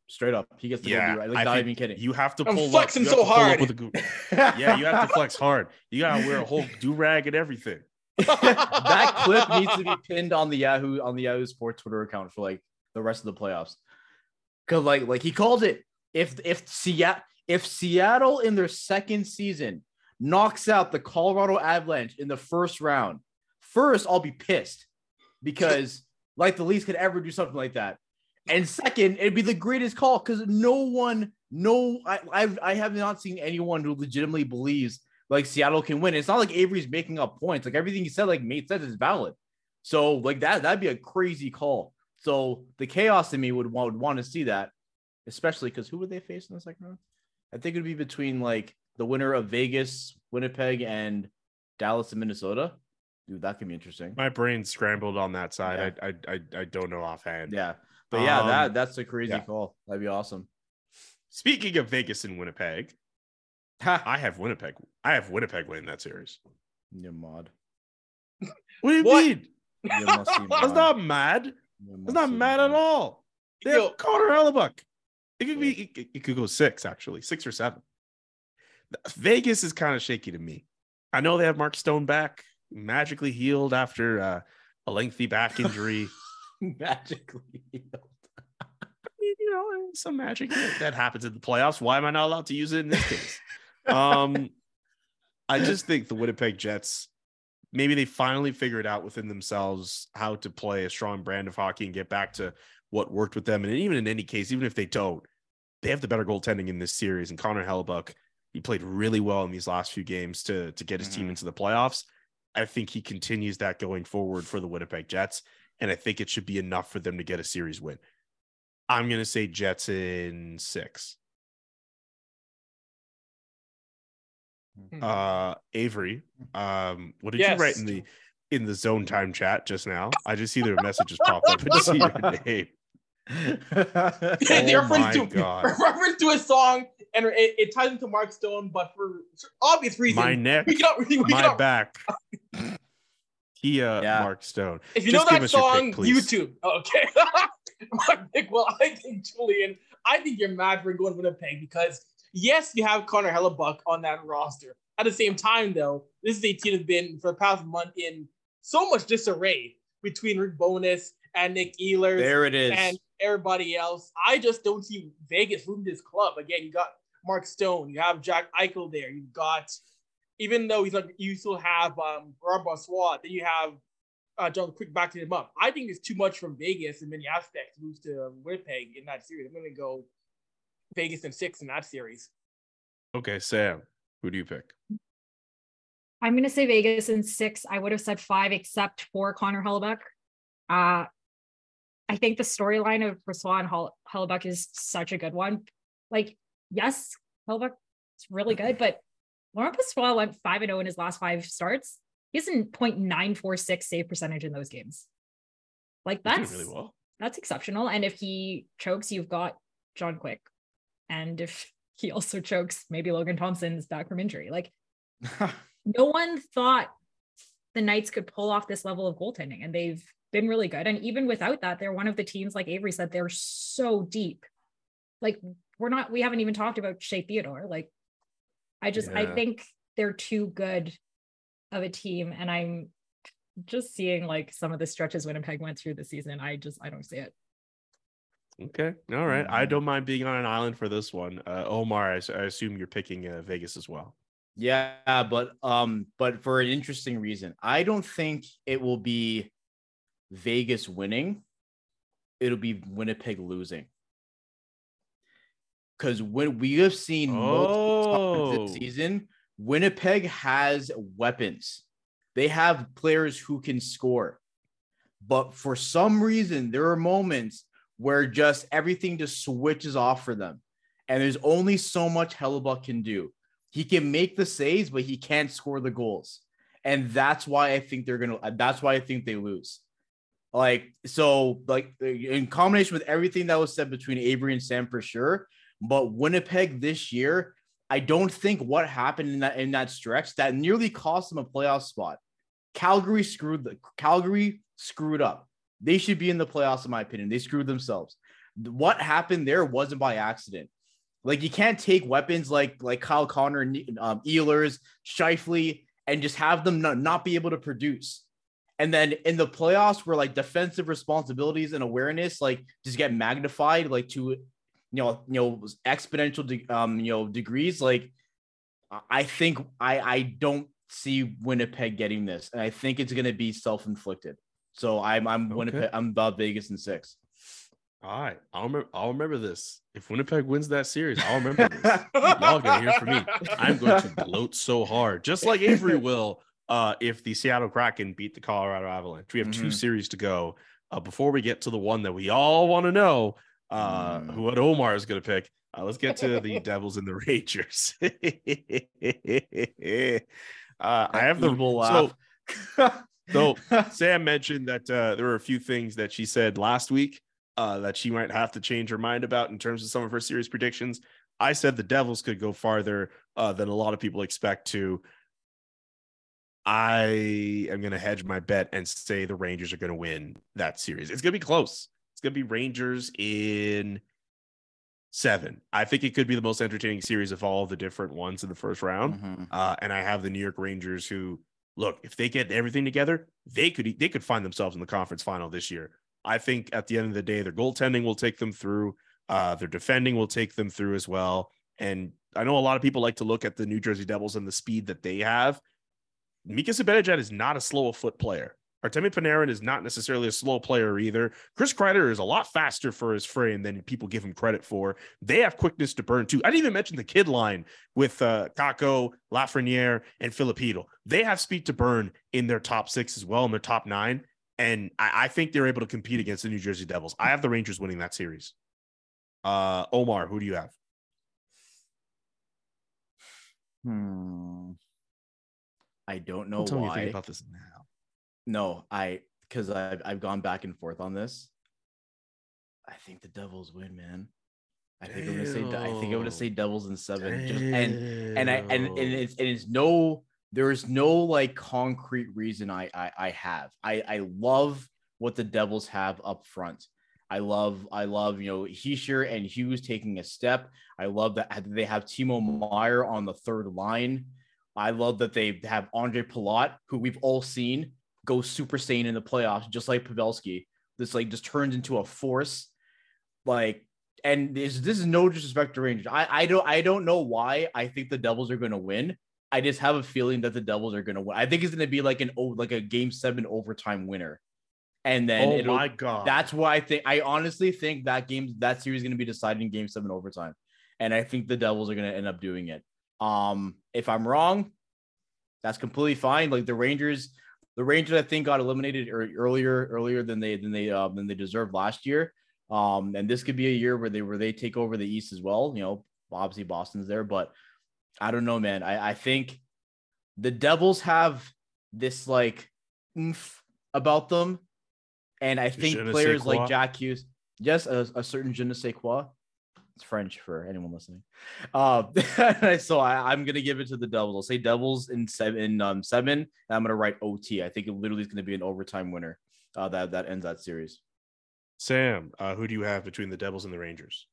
Straight up. He gets the Yeah, gold do rag. Like I not even kidding. You have to I'm pull up. flexing so to pull up hard. with a go- yeah, you have to flex hard. You gotta wear a whole do rag and everything. that clip needs to be pinned on the Yahoo on the Yahoo Sports Twitter account for like the rest of the playoffs. Cause like like he called it. If if Seattle if Seattle in their second season knocks out the Colorado Avalanche in the first round, first I'll be pissed because like the Leafs could ever do something like that. And second, it'd be the greatest call because no one, no, I, I've, I have not seen anyone who legitimately believes like Seattle can win. It's not like Avery's making up points. Like everything he said, like mate says is valid. So like that, that'd be a crazy call. So the chaos in me would want, would want to see that, especially because who would they face in the second round? I think it'd be between like the winner of Vegas, Winnipeg, and Dallas and Minnesota. Dude, that could be interesting. My brain scrambled on that side. I, I I I don't know offhand. Yeah. But yeah, Um, that that's a crazy yeah. call. That'd be awesome. Speaking of Vegas and Winnipeg, I have Winnipeg. I have Winnipeg winning that series. You mod. What do you What? mean? You must see That's not mad. You That's not see mad at all. They Yo. have Connor Hellebuyck. It could be. It, it- it could go six actually, six or seven. Vegas is kind of shaky to me. I know they have Mark Stone back, magically healed after uh, a lengthy back injury. Magically. you know, some magic that- happens in the playoffs. Why am I not allowed to use it in this case? Um, I just think the Winnipeg Jets, maybe they finally figured out within themselves how to play a strong brand of hockey and get back to what worked with them. And even in any case, even if they don't, they have the better goaltending in this series. And Connor Hellebuyck, he played really well in these last few games to to get his team Mhm. into the playoffs. I think he continues that going forward for the Winnipeg Jets. And I think it should be enough for them to get a series win. I'm going to say Jets in six. Hmm. Uh, Avery, um, what did Yes. you write in the in the zone time chat just now? I just see their messages pop up and see your name. the Oh reference to God. reference to a song, and it, it ties into Mark Stone, but for obvious reasons, My neck, we cannot. We my cannot, back. Kia Yeah. Mark Stone. if you Just know that us your pick, song, please. YouTube. Oh, okay. my pick. Well, I think Julian. I think you're mad for going Winnipeg because yes, you have Connor Hellebuyck on that roster. At the same time, though, this is a team that's been for the past month in so much disarray between Rick Bowness and Nick Ehlers. there it is. and everybody else. I just don't see Vegas moving this club. Again, you got Mark Stone, you have Jack Eichel there, you've got, even though he's like, you still have um, Rob Swat, then you have uh, John Quick backing him up. I think it's too much from Vegas in many aspects Moves to Winnipeg in that series. I'm going to go Vegas in six in that series. Okay, Sam, who do you pick? I'm going to say Vegas in six. I would have said five, except for Connor Hellebuyck. Uh, I think the storyline of Brossoit and Hell- Hellebuyck is such a good one. Like, yes, Hellebuyck is really good, but Laurent Brossoit went 5 0 in his last five starts. He's in 0.946 save percentage in those games. Like, that's really well. that's exceptional. And if he chokes, you've got John Quick. And if he also chokes, maybe Logan Thompson's back from injury. Like, no one thought the Knights could pull off this level of goaltending, and they've been really good. And even without that, they're one of the teams, like Avery said, they're so deep. Like we're not, we haven't even talked about Shea Theodore. Like, I just, I think they're too good of a team, and I'm just seeing like some of the stretches Winnipeg went through this season. I just, I don't see it. Okay, all right. I Mhm. don't mind being on an island for this one. Uh, Omar, I assume you're picking uh, Vegas as well. Yeah, but um, but for an interesting reason. I don't think it will be Vegas winning. It'll be Winnipeg losing. Because when we have seen multiple times Oh. this season, Winnipeg has weapons. They have players who can score. But for some reason, there are moments where just everything just switches off for them. And there's only so much Hellebuyck can do. He can make the saves, but he can't score the goals. And that's why I think they're gonna that's why I think they lose. Like so, like in combination with everything that was said between Avery and Sam for sure. But Winnipeg this year, I don't think what happened in that in that stretch that nearly cost them a playoff spot. Calgary screwed the Calgary screwed up. They should be in the playoffs, in my opinion. They screwed themselves. What happened there wasn't by accident. Like you can't take weapons like like Kyle Connor, um, Ehlers, Scheifele, and just have them not, not be able to produce. And then in the playoffs, where like defensive responsibilities and awareness like just get magnified like to you know you know exponential de- um you know degrees. Like I- think I I don't see Winnipeg getting this, and I think it's gonna be self inflicted. So I'm I'm Okay. Winnipeg. I'm about Vegas in six. All right, I'll remember. I'll remember this. If Winnipeg wins that series, I'll remember this. Y'all gonna hear from me. I'm going to gloat so hard, just like Avery will. Uh, if the Seattle Kraken beat the Colorado Avalanche, we have two Mhm. series to go. Uh, before we get to the one that we all want to know, uh, Mm. who what Omar is going to pick. Uh, let's get to the Devils and the Rangers. uh, I have the evil so laugh. so Sam mentioned that uh, there were a few things that she said last week uh, that she might have to change her mind about in terms of some of her series predictions. I said the Devils could go farther uh, than a lot of people expect to. I am going to hedge my bet and say the Rangers are going to win that series. It's going to be close. It's going to be Rangers in seven. I think it could be the most entertaining series of all the different ones in the first round. Mhm. Uh, and I have the New York Rangers who look, if they get everything together, they could they could find themselves in the conference final this year. I think at the end of the day, their goaltending will take them through. Uh, their defending will take them through as well. And I know a lot of people like to look at the New Jersey Devils and the speed that they have. Mika Zibanejad is not a slow foot player. Artemi Panarin is not necessarily a slow player either. Chris Kreider is a lot faster for his frame than people give him credit for. They have quickness to burn too. I didn't even mention the kid line with uh, Kakko, Lafreniere, and Filipino. They have speed to burn in their top six as well, in their top nine. And I, I think they're able to compete against the New Jersey Devils. I have the Rangers winning that series. Uh, Omar, who do you have? Hmm. I don't know Tell me you why. think about this now. No, I because I've I've gone back and forth on this. I think the Devils win, man. I think I'm gonna say I think I'm gonna say Devils in seven. Just and and I and, and it's and it's no there's no like concrete reason I I, I have. I I love what the Devils have up front. I love I love you know Hischier and Hughes taking a step. I love that they have Timo Meier on the third line. I love that they have Ondrej Palat, who we've all seen go super saiyan in the playoffs, just like Pavelski. This like just turns into a force. Like, and this this is no disrespect to Rangers. I I don't I don't know why I think the Devils are going to win. I just have a feeling that the Devils are going to win. I think it's going to be like an oh like a game seven overtime winner, and then oh it'll- my god, that's why I think I honestly think that game that series is going to be decided in game seven overtime, and I think the Devils are going to end up doing it. Um, if I'm wrong, that's completely fine. Like the Rangers, the Rangers I think got eliminated earlier earlier than they than they uh, than they deserved last year. Um, and this could be a year where they where they take over the East as well. You know, obviously Boston's there, but I don't know, man. I I think the Devils have this like oomph about them, and I think Je ne sais players like Jack Hughes, yes, a, a certain je ne sais quoi. It's French for anyone listening. Uh, so I, I'm gonna give it to the Devils. I'll say Devils in seven, in um, seven. And I'm gonna write OT. I think it literally is gonna be an overtime winner. Uh, that that ends that series. Sam. Uh, who do you have between the Devils and the Rangers?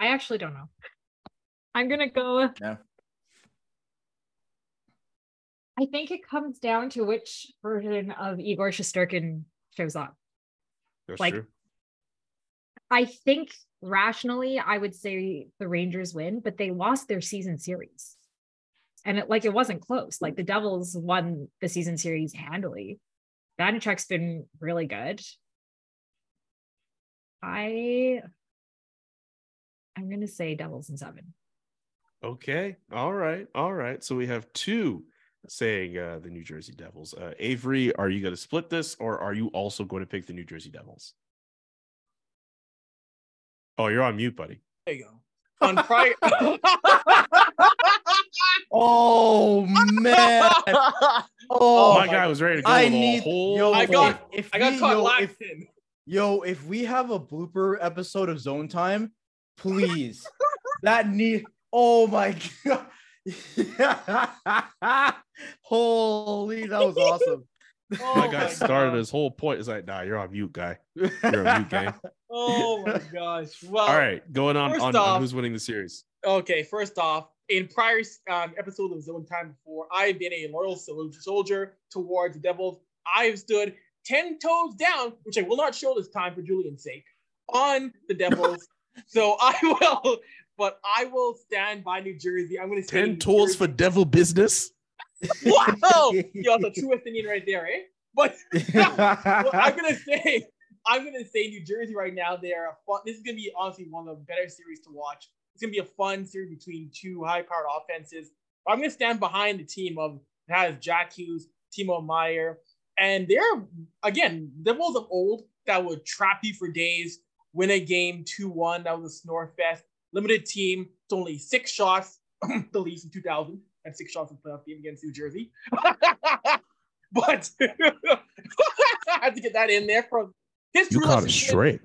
I actually don't know. I'm gonna go. Yeah. I think it comes down to which version of Igor Shesterkin shows up. That's Like- true. I think rationally, I would say the Rangers win, but they lost their season series. And it like it wasn't close. Like the Devils won the season series handily. Vanecek's been really good. I I'm gonna say Devils in seven. Okay. All right. All right. So we have two saying uh, the New Jersey Devils. Uh, Avery, are you going to split this or are you also going to pick the New Jersey Devils? Oh, you're on mute, buddy. There you go. On prior. Oh man! Oh, Oh, my guy was ready to go I need- whole. yo, I got- if, if I got we- caught yo, if, lacking. yo, if we have a blooper episode of Zone Time, please. that need. Oh my god! Holy, that was awesome. Oh my guy started God. his whole point. It's like, nah, you're on mute, guy. You're on mute, gang. Oh my gosh. Well, All right, going on, on, off- on who's winning the series. Okay, first off, in prior um, episodes of Zone Time before, I've been a loyal soldier towards the Devils. I've stood 10 toes down, which I will not show this time for Julian's sake, on the Devils. so I will, but I will stand by New Jersey. I'm going to say. Ten New tools for devil business. Wow! Yo, that's a true opinion right there, eh? But well, I'm gonna say, I'm gonna say New Jersey right now. They're a fun. This is gonna be honestly one of the better series to watch. It's gonna be a fun series between two high-powered offenses. But I'm gonna stand behind the team of has Jack Hughes, Timo Meier, and they're again Devils of old that would trap you for days, win a game two-one. That was a snore fest. Limited team. It's only six shots. the Leafs in 2000 and six shots in the playoff game against New Jersey. but I had to get that in there from history. You caught lesson it kids. straight.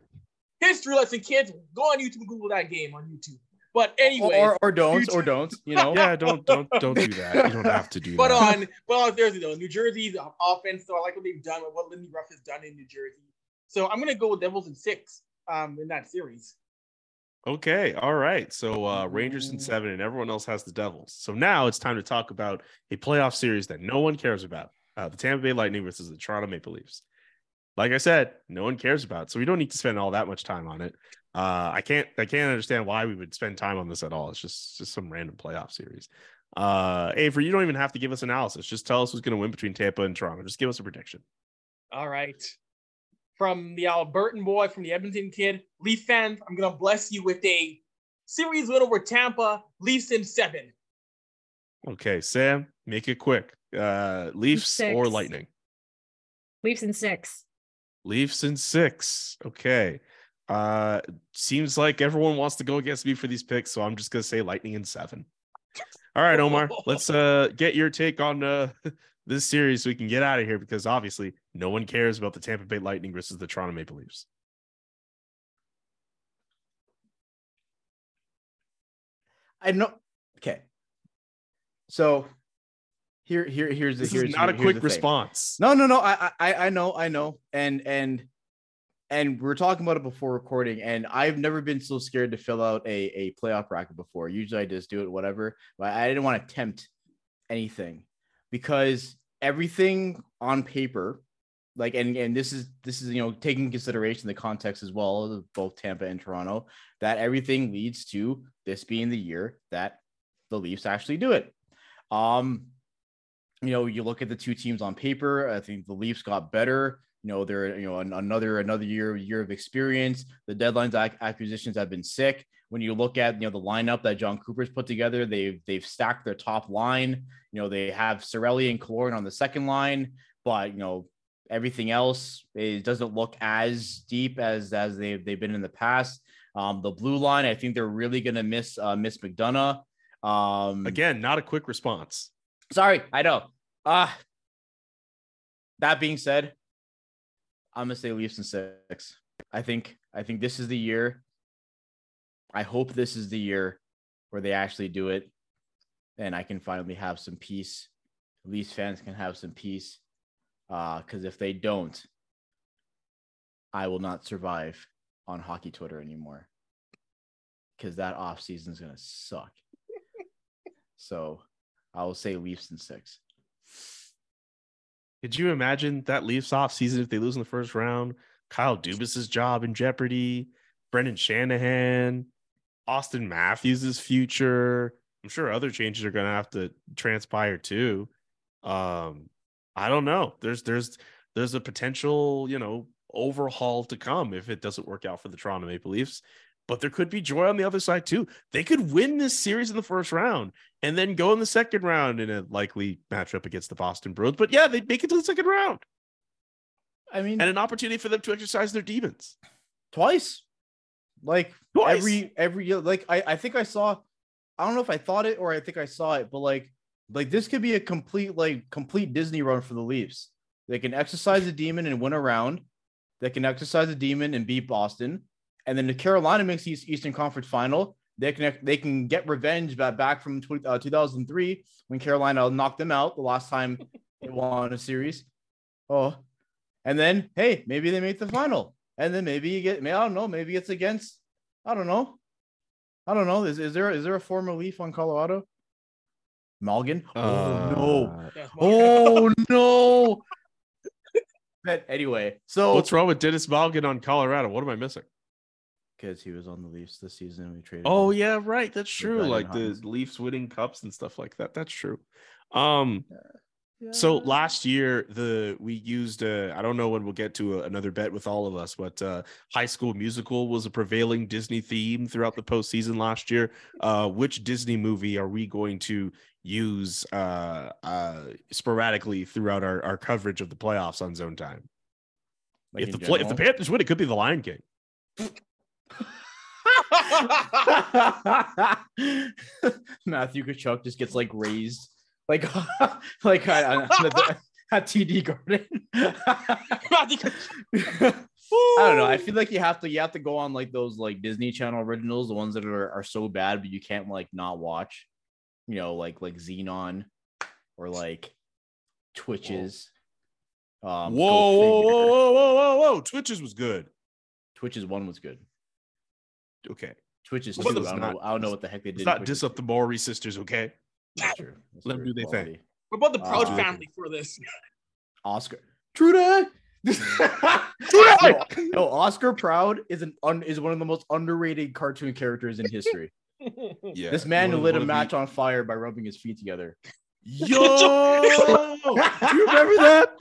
History lesson, kids. Go on YouTube and Google that game on YouTube. But anyway, or or don't future- or don't. You know. Yeah, don't don't don't do that. You don't have to do but that. But on well, on Thursday though, New Jersey's offense. So I like what they've done, what Lindy Ruff has done in New Jersey. So I'm gonna go with Devils in six um, in that series. Okay, all right. So uh Rangers in seven, and everyone else has the Devils. So now it's time to talk about a playoff series that no one cares about: uh, the Tampa Bay Lightning versus the Toronto Maple Leafs. Like I said, no one cares about, so we don't need to spend all that much time on it. Uh, I can't, I can't understand why we would spend time on this at all. It's just, just some random playoff series. Uh, Avery, you don't even have to give us analysis. Just tell us who's going to win between Tampa and Toronto. Just give us a prediction. All right. From the Albertan boy, from the Edmonton kid, Leaf fans, I'm gonna bless you with a series win over Tampa, Leafs in seven. Okay, Sam, make it quick. Uh, Leafs Six. or Lightning? Leafs in six. Leafs in six. Okay. Uh, seems like everyone wants to go against me for these picks, so I'm just gonna say Lightning in seven. All right, Omar, let's uh get your take on uh this series so we can get out of here because obviously no one cares about the Tampa Bay Lightning versus the Toronto Maple Leafs. I know. Okay. So here, here, here's the This here's is not a quick response. No, no, no. I, I, I know, I know, and and and we are talking about it before recording, and I've never been so scared to fill out a a playoff bracket before. Usually, I just do it, whatever. But I didn't want to tempt anything because everything on paper, like, and and this is this is you know taking consideration the context as well of both Tampa and Toronto, that everything leads to this being the year that the Leafs actually do it. Um, you know, you look at the two teams on paper. I think the Leafs got better. You know, they're you know an, another another year year of experience. The deadlines ac- acquisitions have been sick. When you look at you know the lineup that Jon Cooper's put together, they've they've stacked their top line. You know, they have Cirelli and Killorn on the second line, but you know everything else it doesn't look as deep as as they've they've been in the past. Um, the blue line, I think they're really gonna miss uh, miss McDonagh. Um, Again, not a quick response. Sorry, I know. Uh that being said, I'm gonna say Leafs in six. I think I think this is the year. I hope this is the year where they actually do it, and I can finally have some peace. Leafs fans can have some peace. Uh, because if they don't, I will not survive on hockey Twitter anymore. Because that off season is gonna suck. so I will say Leafs in six. Could you imagine that Leafs off season if they lose in the first round? Kyle Dubas's job in jeopardy, Brendan Shanahan, Auston Matthews' future. I'm sure other changes are going to have to transpire too. Um, I don't know. There's there's there's a potential, you know, overhaul to come if it doesn't work out for the Toronto Maple Leafs. But there could be joy on the other side too. They could win this series in the first round and then go in the second round in a likely matchup against the Boston Bruins. But yeah, they'd make it to the second round I mean, and an opportunity for them to exercise their demons. twice. Like Twice. every every year. Like I, I think I saw I don't know if I thought it or I think I saw it, but like like this could be a complete like complete Disney run for the Leafs. They can exercise the demon and win a round. They can exercise the demon and beat Boston. And then the Carolina makes the Eastern Conference final. They can they can get revenge back back from tw- uh, 2003 when Carolina knocked them out the last time they won a series. Oh, and then hey, maybe they make the final, and then maybe you get may I don't know, maybe it's against I don't know, I don't know. Is is there is there a former Leaf on Colorado? Malgin? Oh no! Oh no! but anyway, so What's wrong with Denis Malgin on Colorado? What am I missing? Because he was on the Leafs this season, and we traded. Oh yeah, right. That's true. Like the. Leafs winning cups and stuff like that. That's true. Um, so last year the we used uh I don't know when we'll get to a, another bet with all of us, but uh High School Musical was a prevailing Disney theme throughout the postseason last year. Uh, which Disney movie are we going to use uh uh sporadically throughout our, our coverage of the playoffs on Zone Time? Like if the Fla- if the? Panthers win, it could be the Lion King. Matthew Tkachuk just gets like raised, like like at, at, at TD Garden. I don't know. I feel like you have to you have to go on like those like Disney Channel originals, the ones that are, are so bad, but you can't like not watch. You know, like like Zenon or like Twitches. Um, whoa, whoa, whoa, whoa, whoa, whoa, whoa! Twitches was good. Twitches one was good. Okay, Twitches Well, two. I don't not- know. I don't know what the heck they did. let's not Twitches diss up the Mowry sisters. Okay, That's true. That's Let 'em true. do their thing. What about the Proud Uh, family for this? Oscar. Truda! that. that. no, Oscar Proud is an un, is one of the most underrated cartoon characters in history. Yeah, This man one- lit a one of match the- on fire by rubbing his feet together. Yo, you remember that?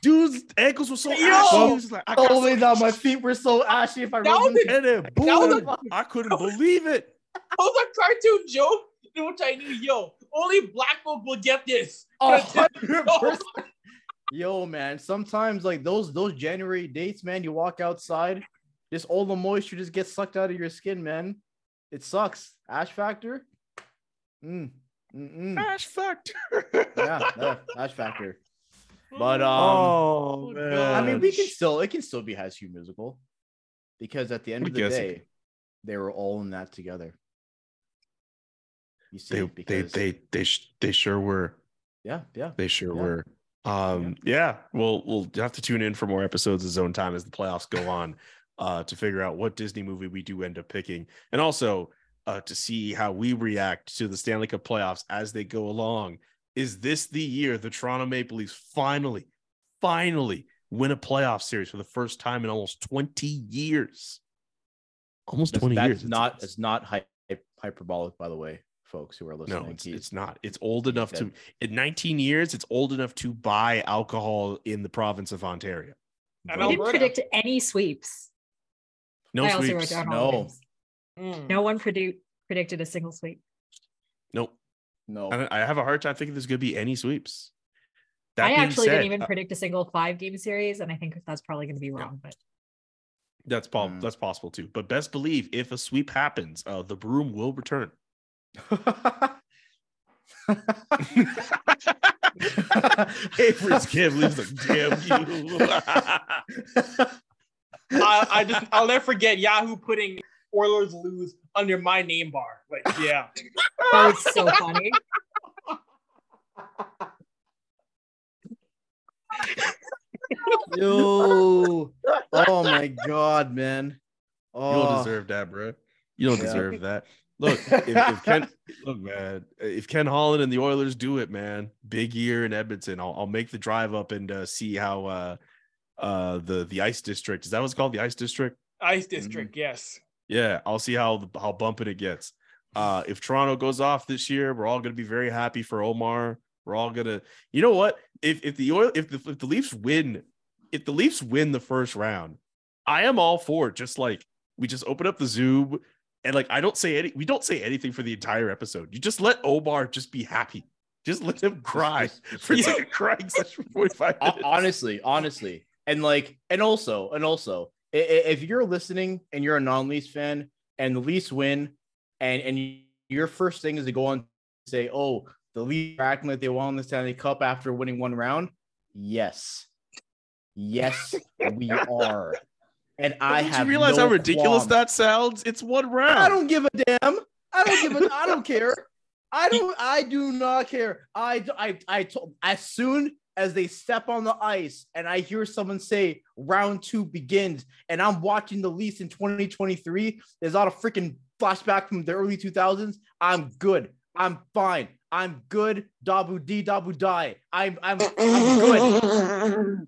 Dude's ankles were so Yo! ashy. He was like, I got Oh, so my my feet were so ashy if I That rubbed was them. And then That was boom, I couldn't believe it. That was a cartoon joke, in which I knew, yo, only black folk will get this. Oh, Yo, man, sometimes like those those January dates, man, you walk outside, just all the moisture just gets sucked out of your skin, man. It sucks. Ash factor. Mm. Mm-mm. Ash factor. Yeah, yeah, ash factor. But um, oh man. I mean, we can still it can still be High School Musical because at the end I of the guess it day, they were all in that together. You see, they they because they they sh- they sure were. yeah, yeah, They sure Yeah. were. Um, yeah. We'll we'll have to tune in for more episodes of Zone Time as the playoffs go on, uh, to figure out what Disney movie we do end up picking, and also uh, to see how we react to the Stanley Cup playoffs as they go along. Is this the year the Toronto Maple Leafs finally, finally win a playoff series for the first time in almost twenty years? Almost That's, twenty that's years. not It's- it's not hy- hyperbolic, by the way, folks who are listening. no, it's, He's- it's not. It's old enough to in 19 years, it's old enough to buy alcohol in the province of Ontario. And We didn't predict any sweeps. No I also sweeps. wrote down No. Mm. No one predict, predicted a single sweep. Nope. No. I, I have a hard time thinking there's going to be any sweeps. That I actually said, didn't even uh, predict a single five game series, and I think that's probably going to be wrong. But that's po- Mm. that's possible too. But best believe if a sweep happens, uh, the broom will return. Avery's kid leaves like, damn you. I, I just I'll never forget Yahoo putting Oilers lose under my name bar. Like, yeah. that was so funny. Yo. Oh my god, man. you Oh, don't deserve that, bro. You don't Yeah. deserve that. Look, if, if Ken, look, man, if Ken Holland and the Oilers do it, man, big year in Edmonton. I'll, I'll make the drive up and uh, see how uh, uh, the the Ice District is that what's called the Ice District? Ice District, yes. Yeah, I'll see how how bumping it gets. Uh, if Toronto goes off this year, we're all gonna be very happy for Omar. We're all gonna, you know what? If if the oil if the if the Leafs win, if the Leafs win the first round, I am all for it. Just like we just open up the Zoom and like I don't say any, we don't say anything for the entire episode. You just let Omar just be happy. Just let him cry for like a crying session for 45 minutes. honestly, honestly, and like, and also, and also, if you're listening and you're a non-Leafs fan and the Leafs win, and and your first thing is to go on and say, "Oh, the Leafs are acting like they won the Stanley Cup after winning one round," yes, yes, we are, and I have. you realize no how ridiculous qualms. that sounds? It's one round. I don't give a damn. I don't give a. I don't care. I don't. I do not care. I. I. I told as soon as they step on the ice and I hear someone say round two begins, and I'm watching the Leafs in 2023. There's not a freaking flashback from the early 2000s. I'm good. I'm fine. I'm good. Dabu di dabu die. I'm. I'm. I'm good.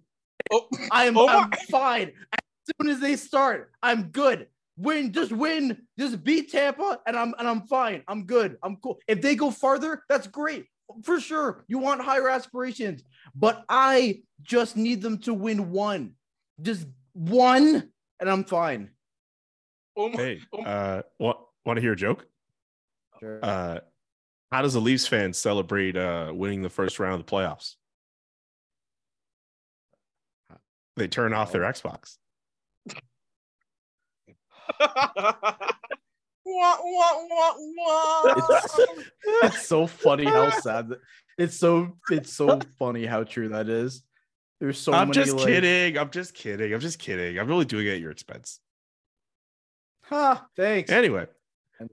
Oh, oh I'm, Omar- I'm fine. As soon as they start, I'm good. Win, just win, just beat Tampa, and I'm and I'm fine. I'm good. I'm cool. If they go farther, that's great for sure. You want higher aspirations, but I just need them to win one, just one, and I'm fine. Omar, Hey, Omar- uh, want want to hear a joke? Sure. Uh, how does a Leafs fan celebrate uh winning the first round of the playoffs? They turn off their Xbox. Wah, wah, wah, wah. It's, it's so funny how sad. That, it's so it's so funny how true that is. There's so I'm many. just like, kidding. I'm just kidding. I'm just kidding. I'm really doing it at your expense. Ha! Thanks. Anyway,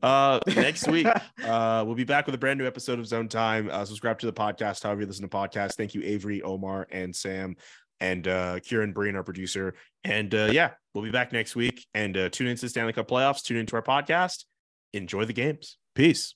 uh, next week uh, we'll be back with a brand new episode of Zone Time. Uh, subscribe to the podcast, however you listen to podcasts. Thank you, Avery, Omar, and Sam, and uh, Kieran Breen, our producer. And uh, yeah, we'll be back next week. And uh, tune into the Stanley Cup playoffs. Tune into our podcast. Enjoy the games. Peace.